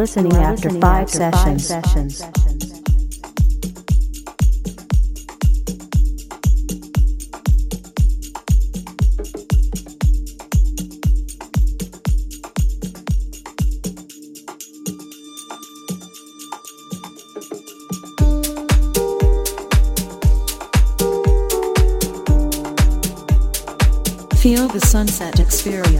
You are listening after five sessions. sessions. Feel the sunset experience.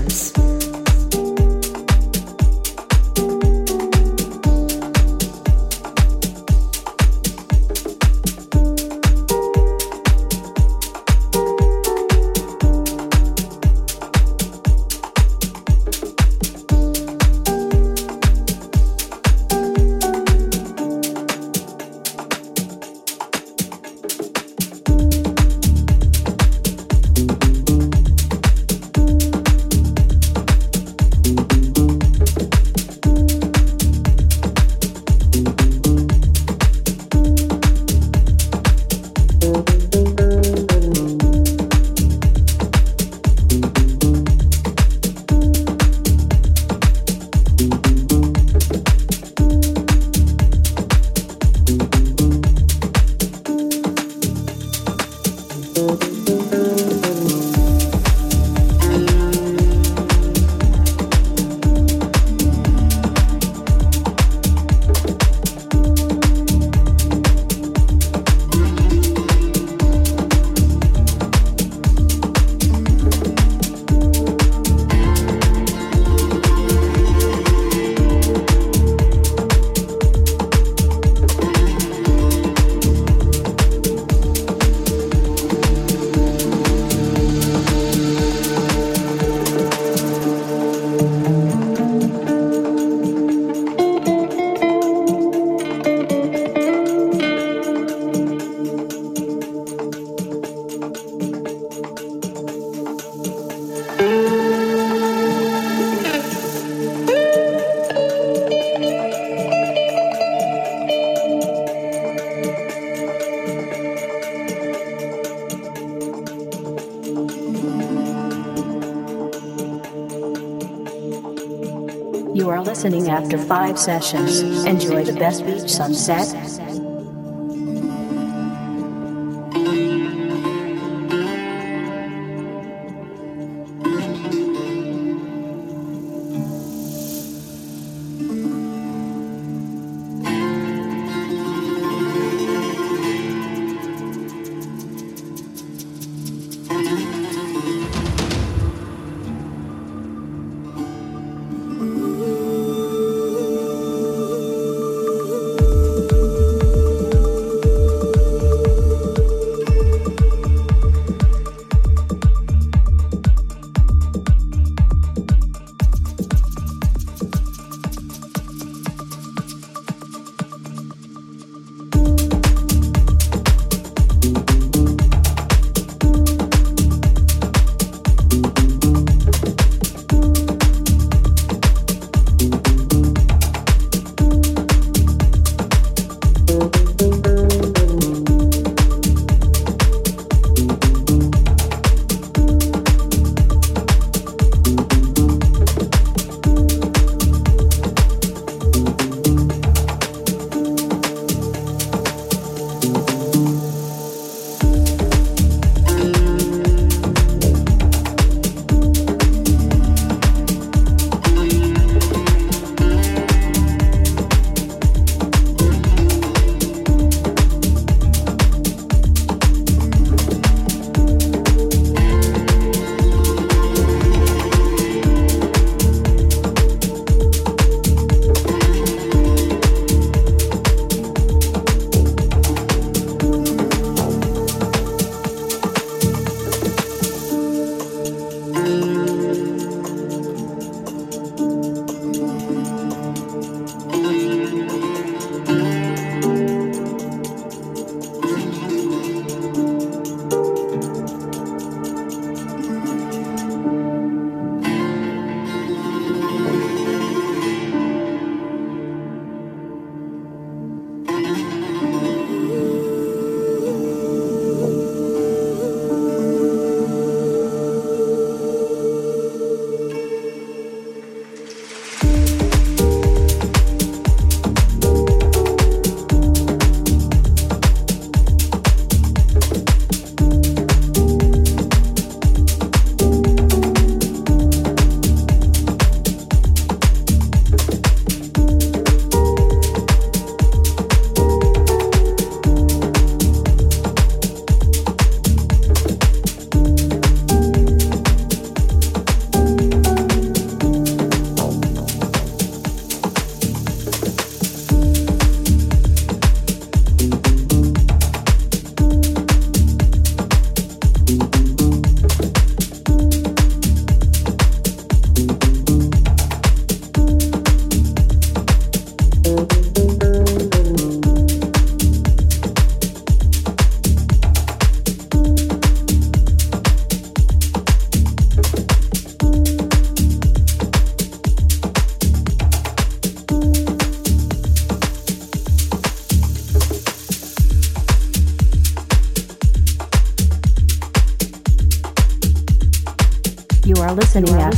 After five sessions. Enjoy the best beach sunset.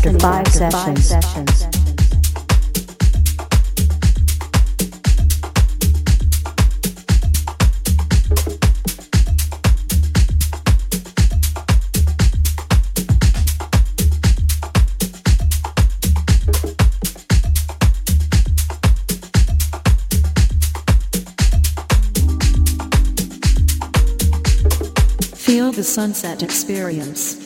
After five sessions. Feel the sunset experience.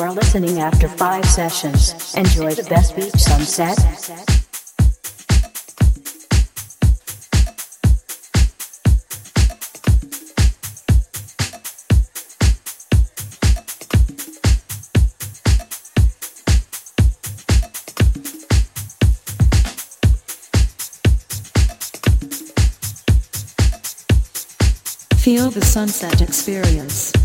are listening after five sessions. Enjoy the best beach sunset. Feel the sunset experience.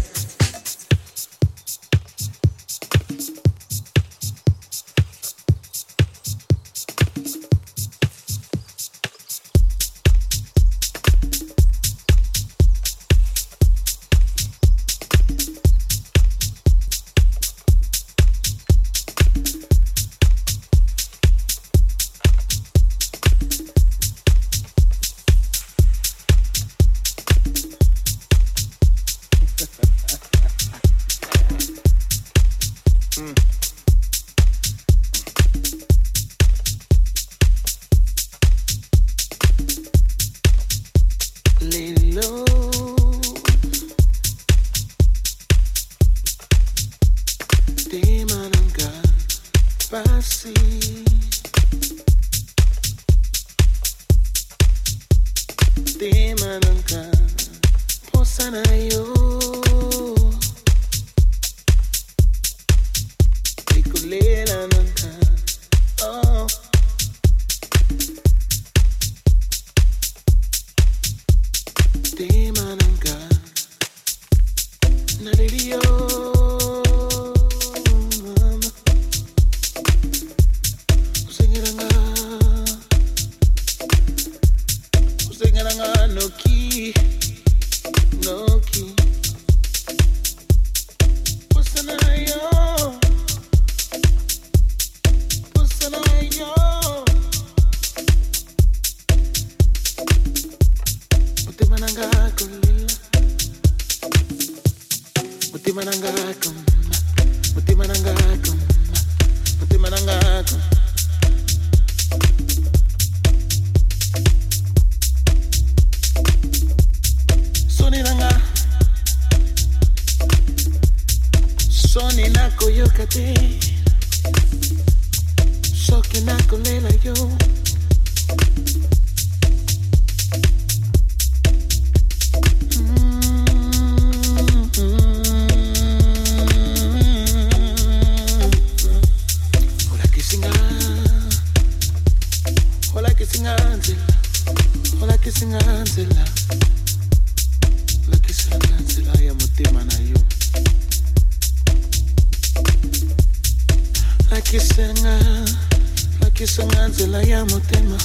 tema.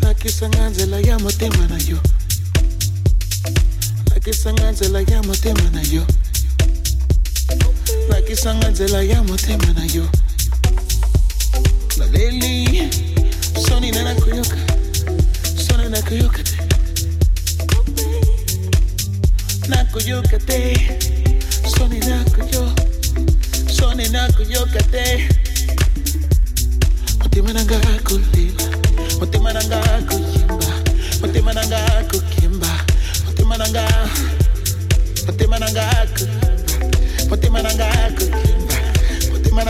La che sanganze la llama tema na yo. La che sanganze la na yo. La che sanganze la na yo. La leli Soni na na kuyoka Soni na kuyoka te. Na kuyoka te Soni na kuyoka Soni na kuyoka te mutima nanga kulela mutima nanga kuyimba mutima nanga kukimba. Mutima nanga mutima nanga kuyimba mutima nanga kukimba. Mutima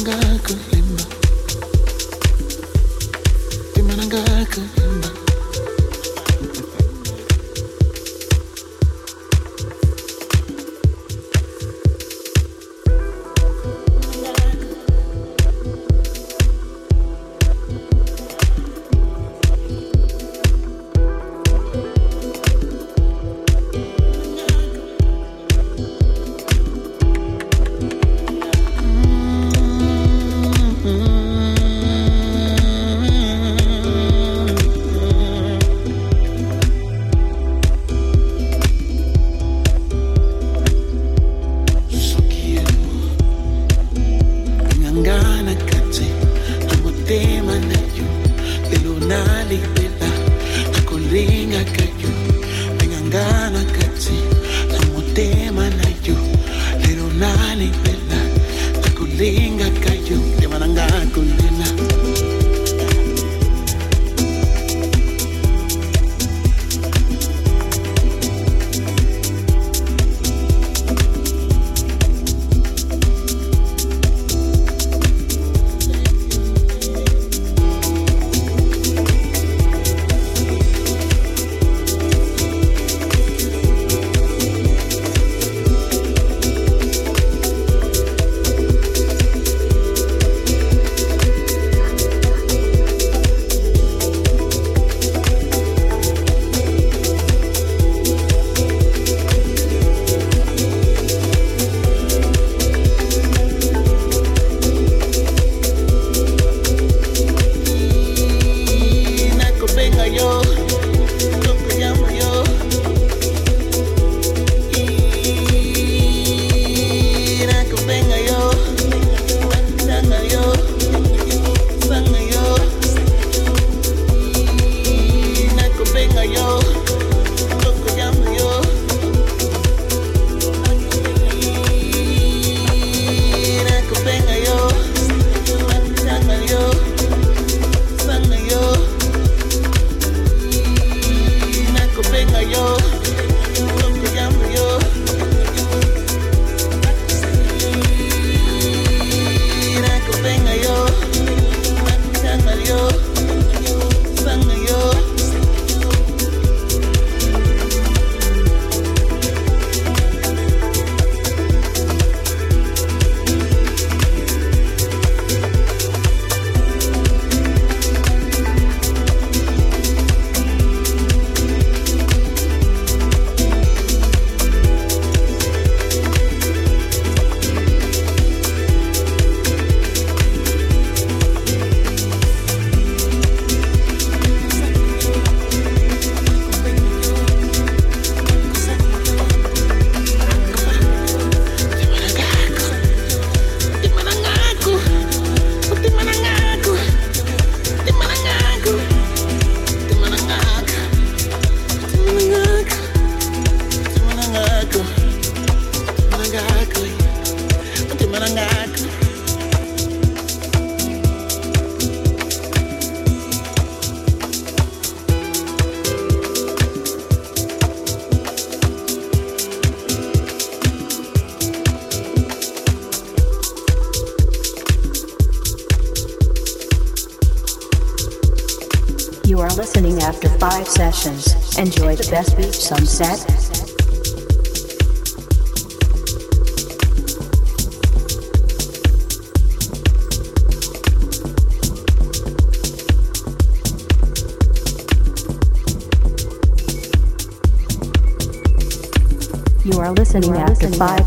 sessions.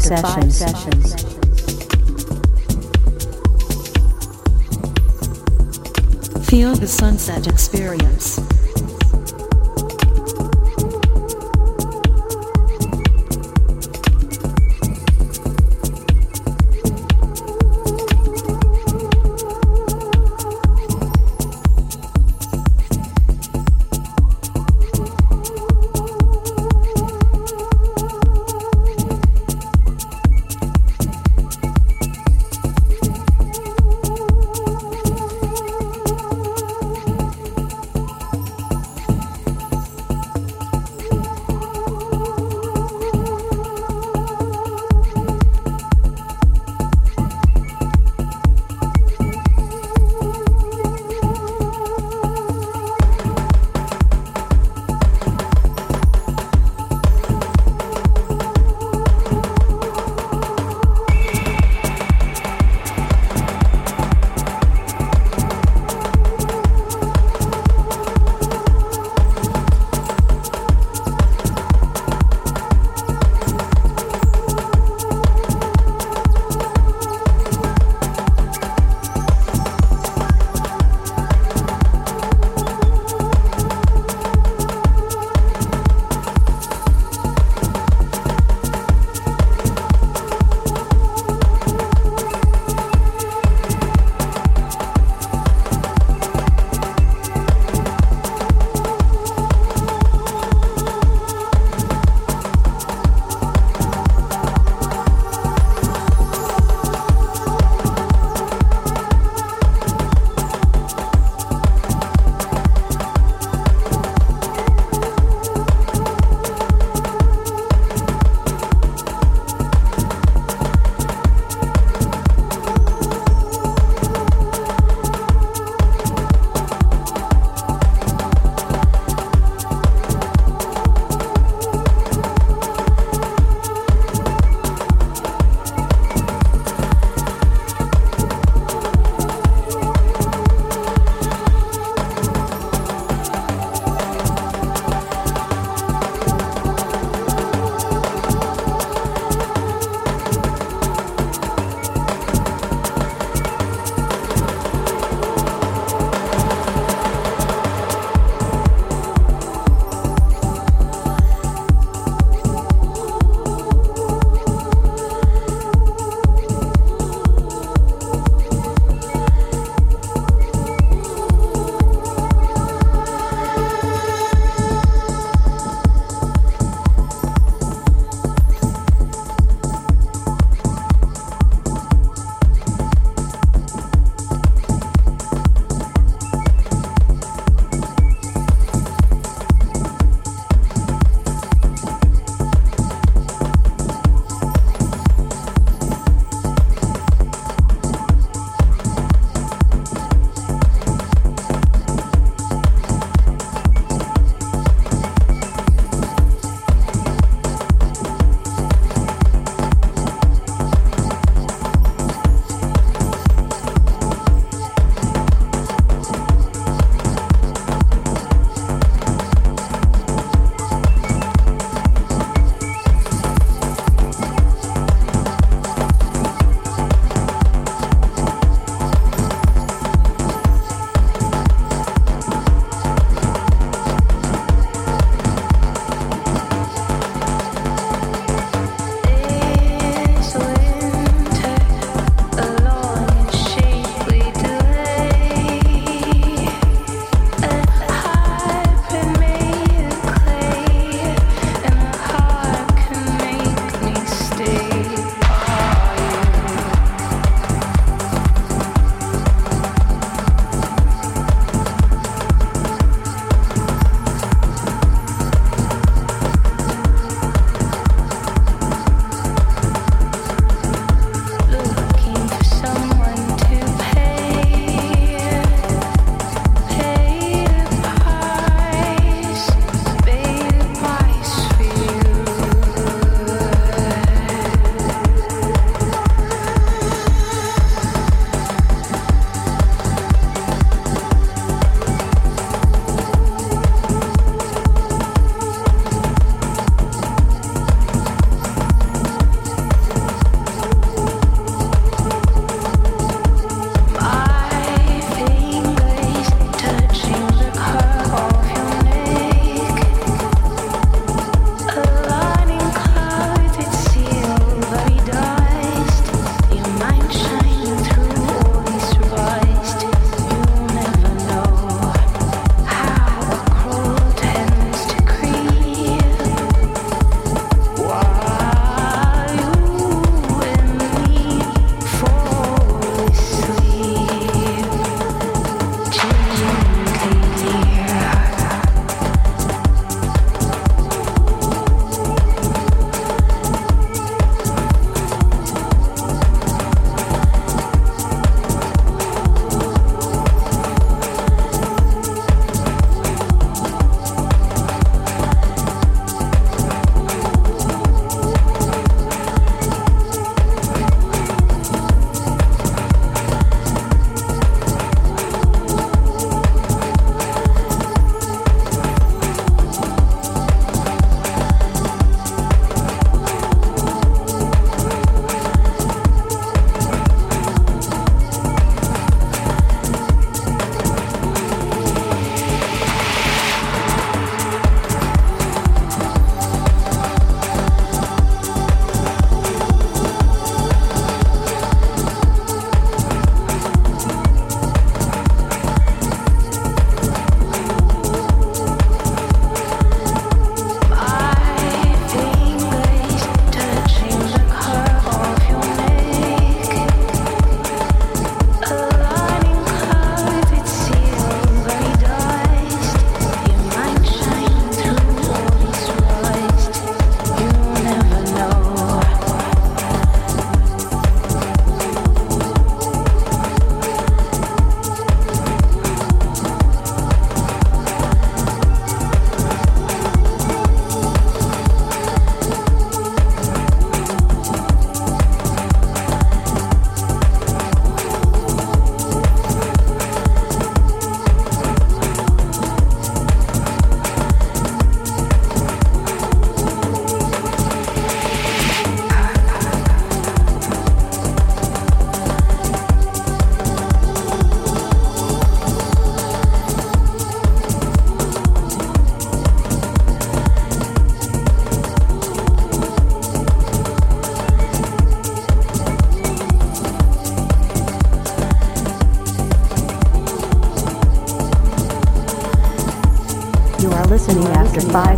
Sessions. sessions. Feel the sunset experience.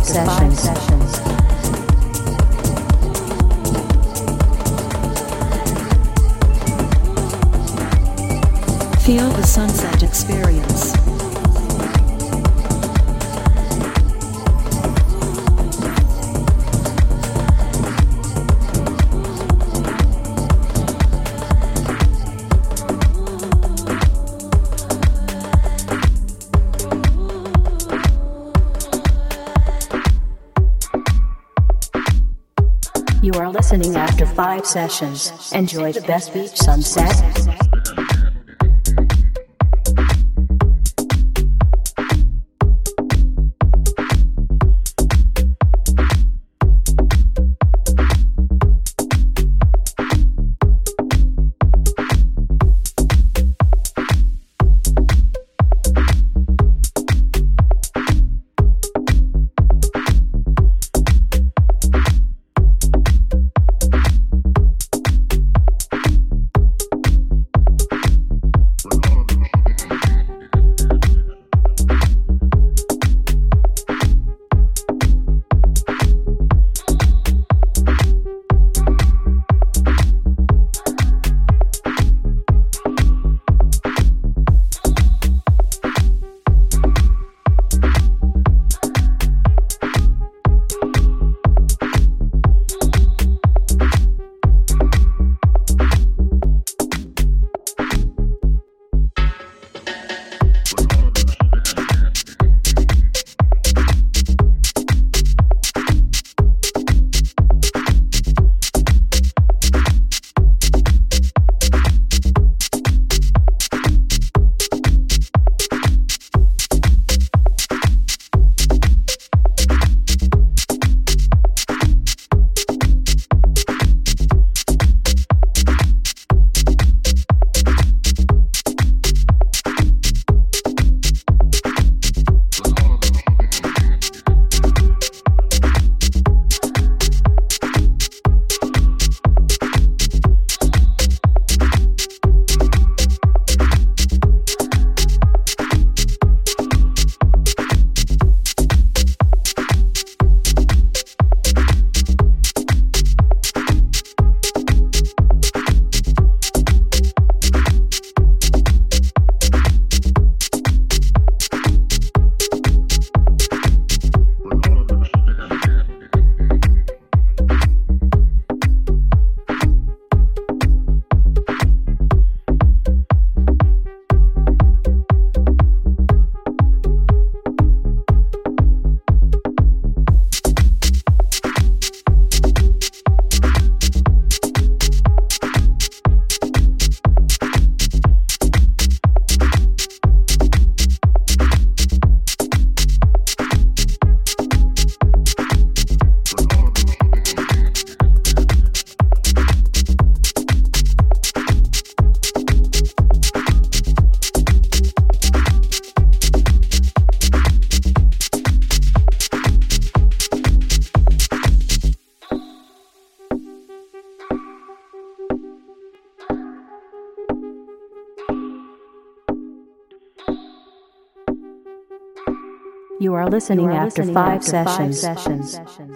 After five sessions. Feel the sunset five sessions. Enjoy the best beach sunset. Are listening, after, five, sessions.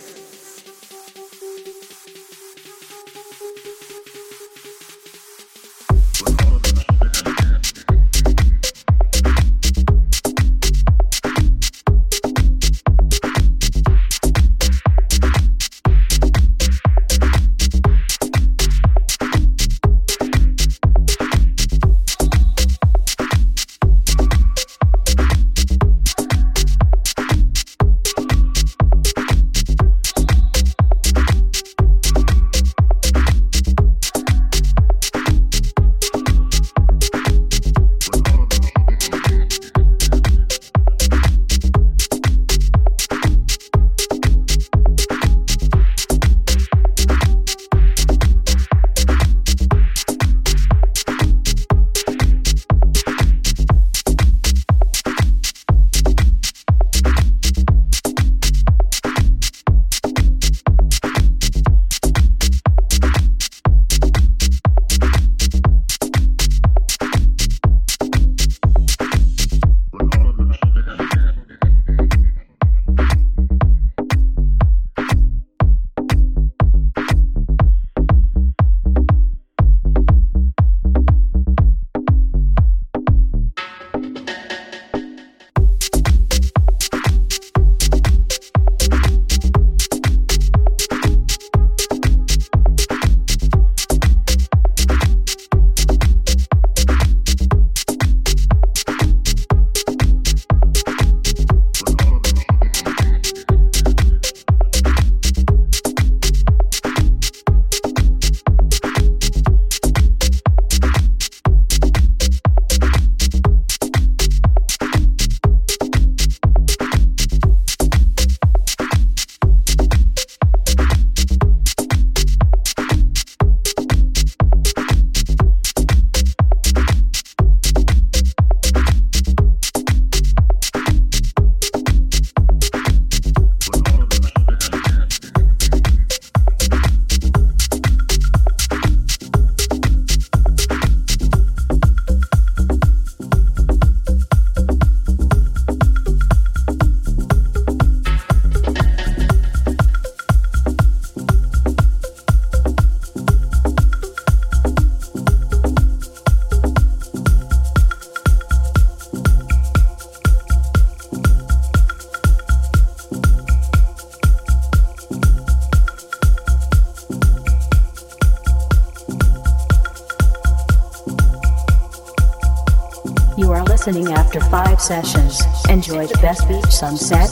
Sunset.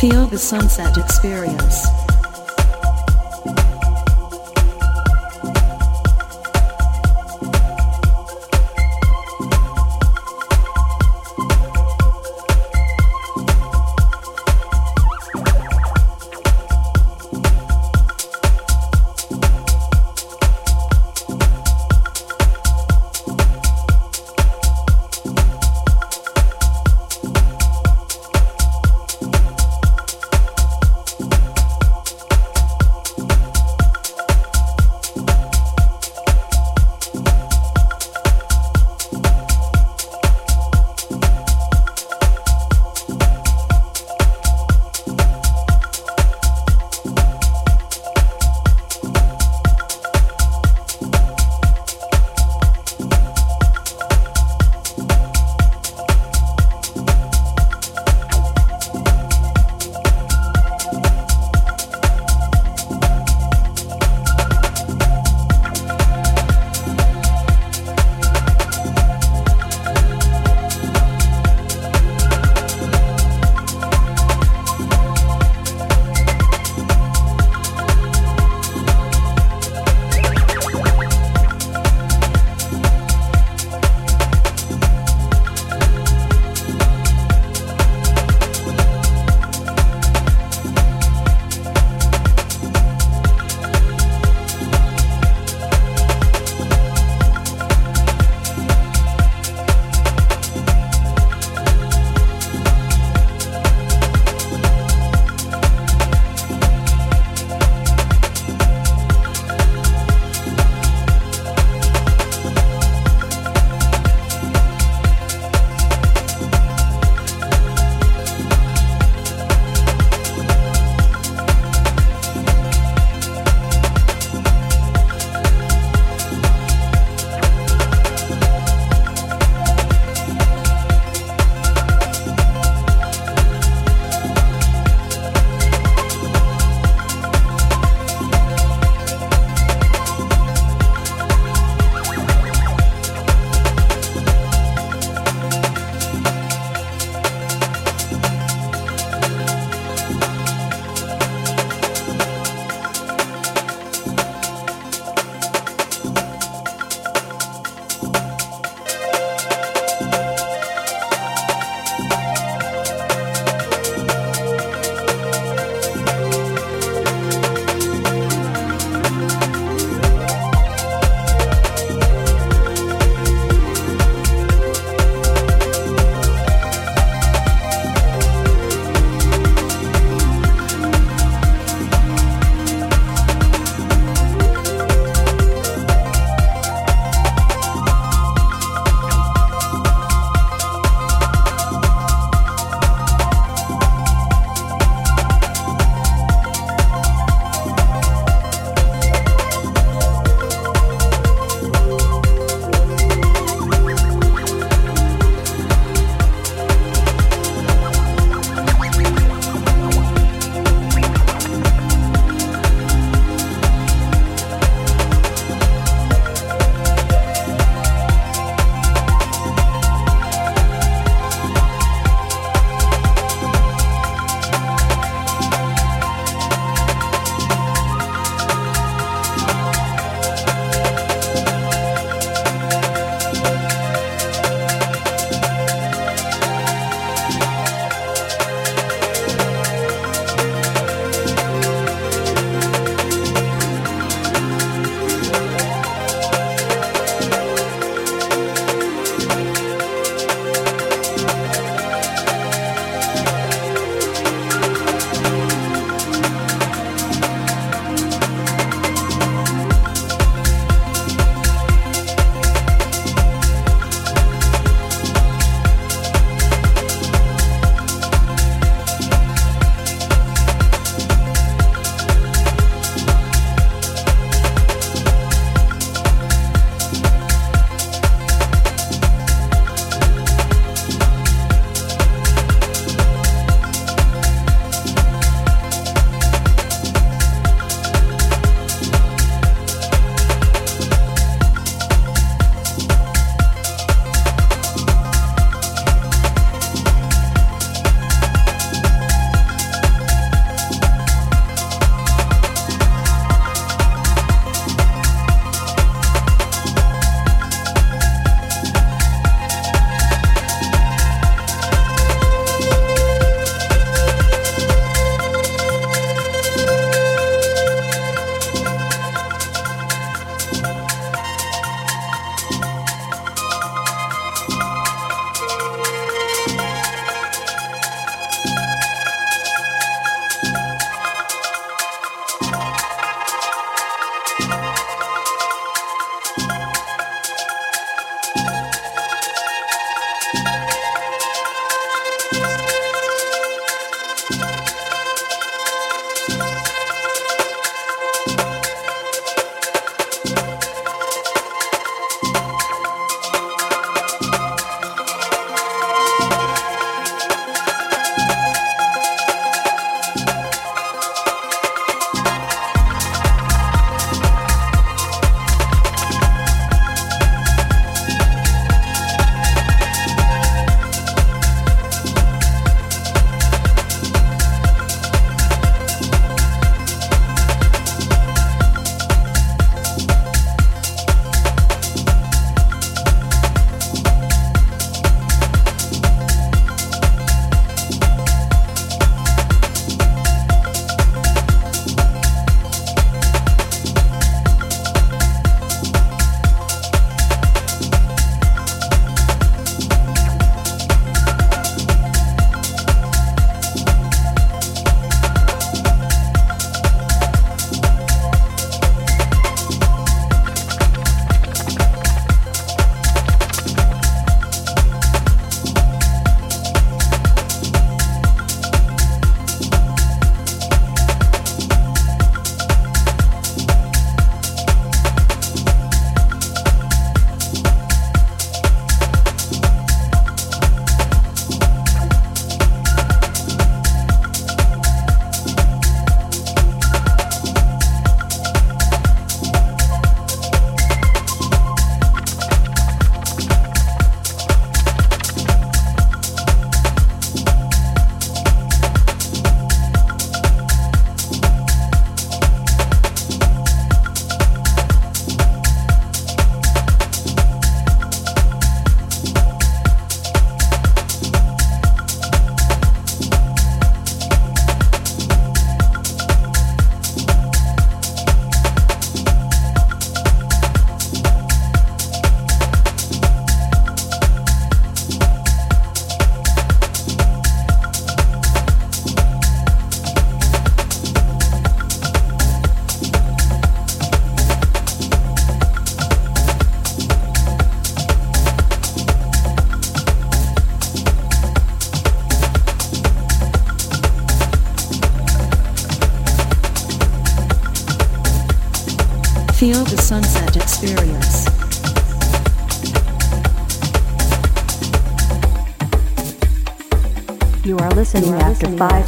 Feel the sunset experience.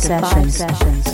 Sessions. sessions.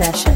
Enjoy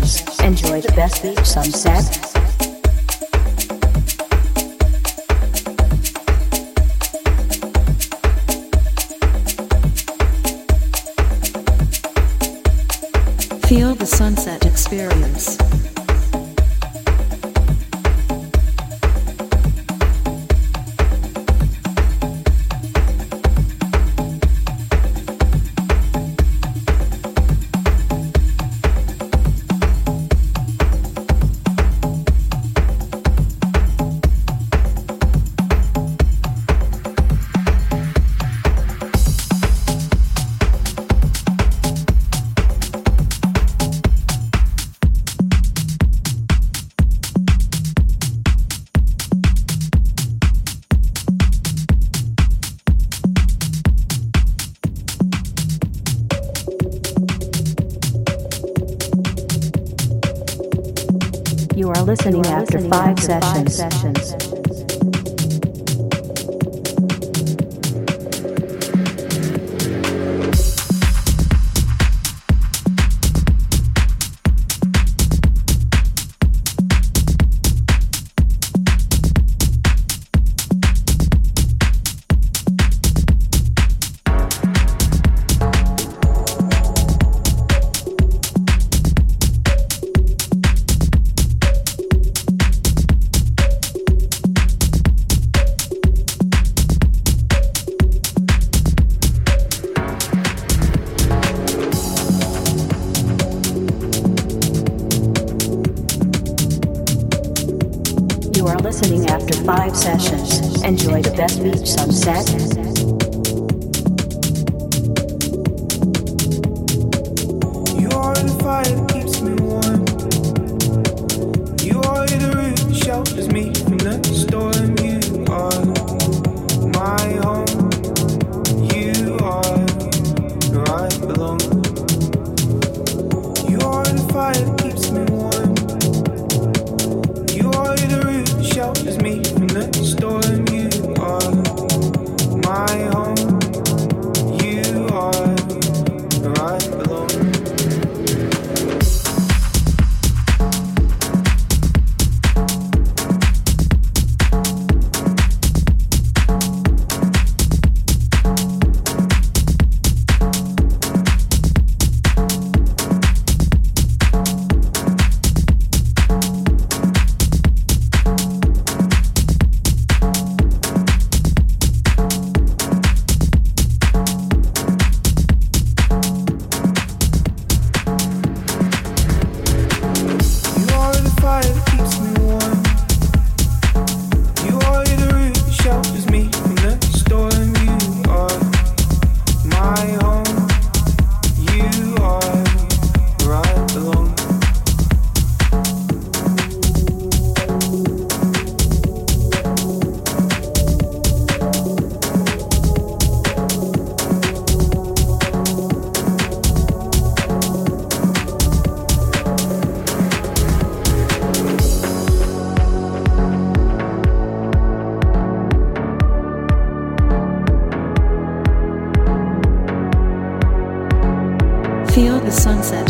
sunset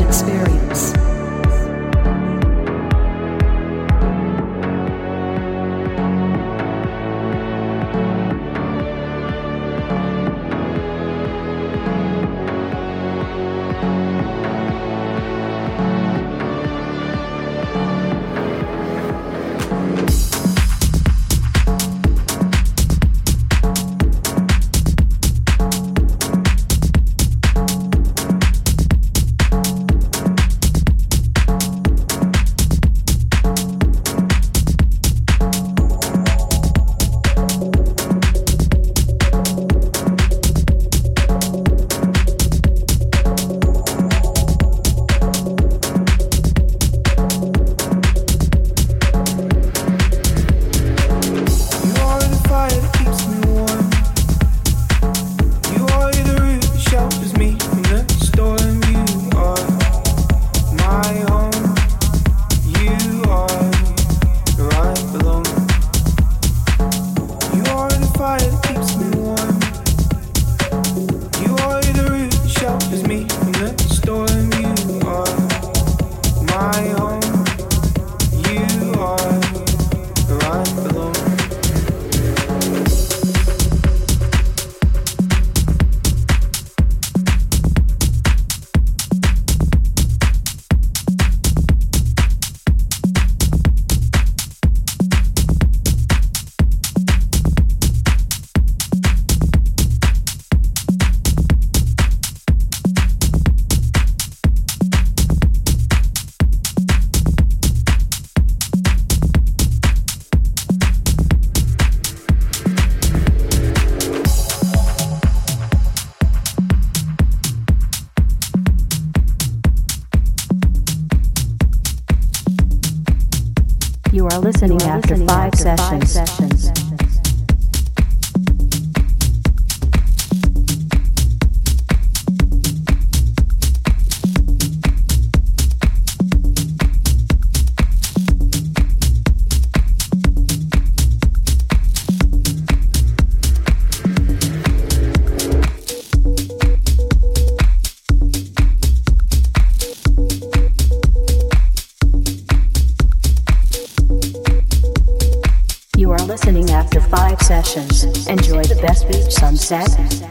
are listening, are after, listening after, five, sessions. Five sessions. set.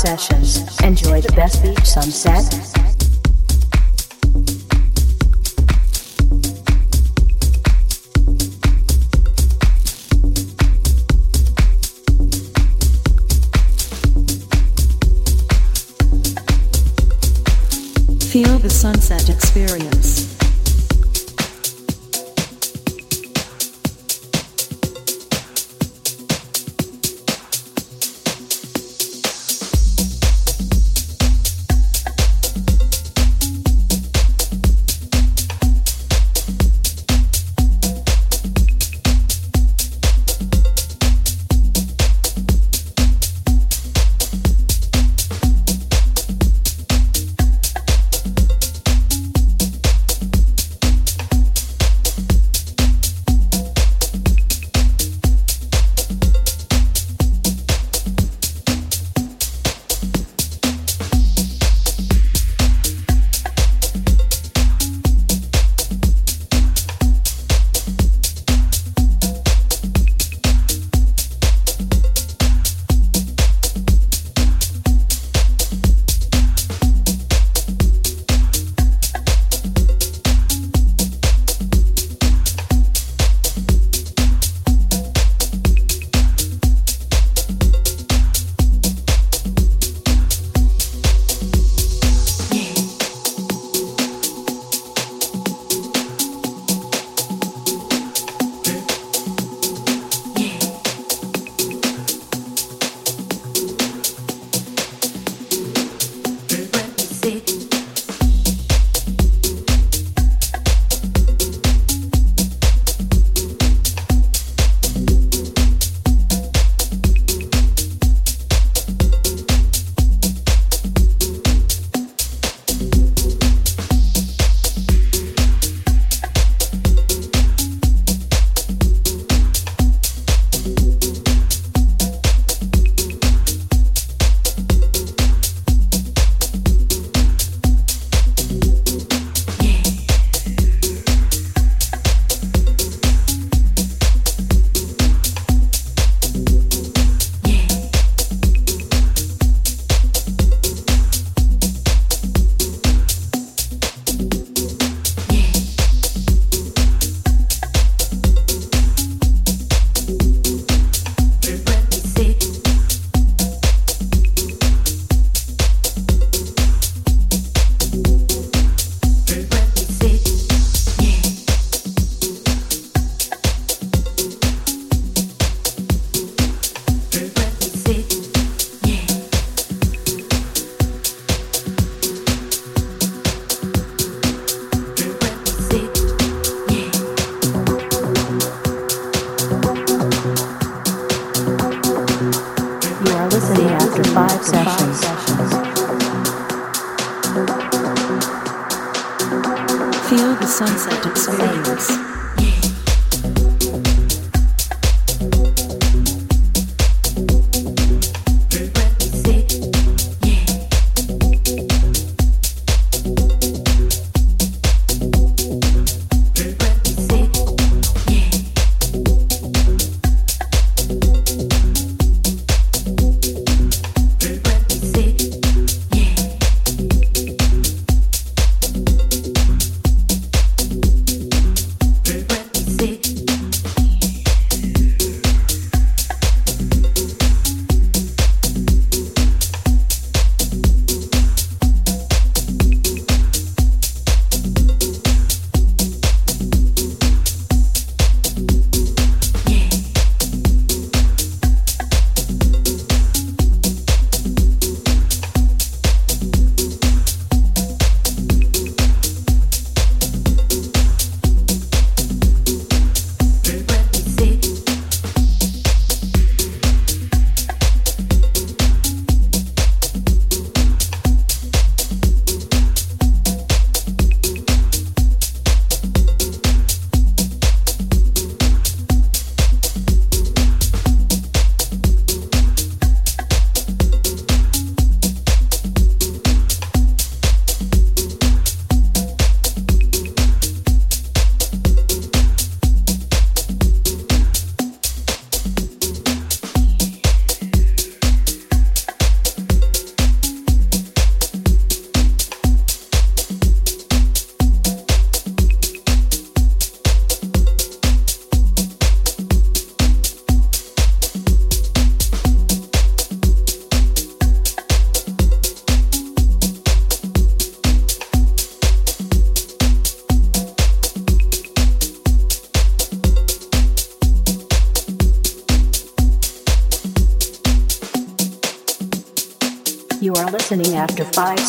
Sessions. Enjoy the best beach sunset. Feel the sunset experience.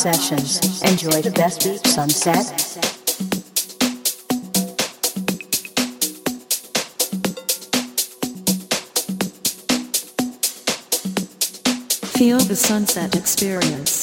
Sessions. Enjoy the best sunset. Feel the sunset experience.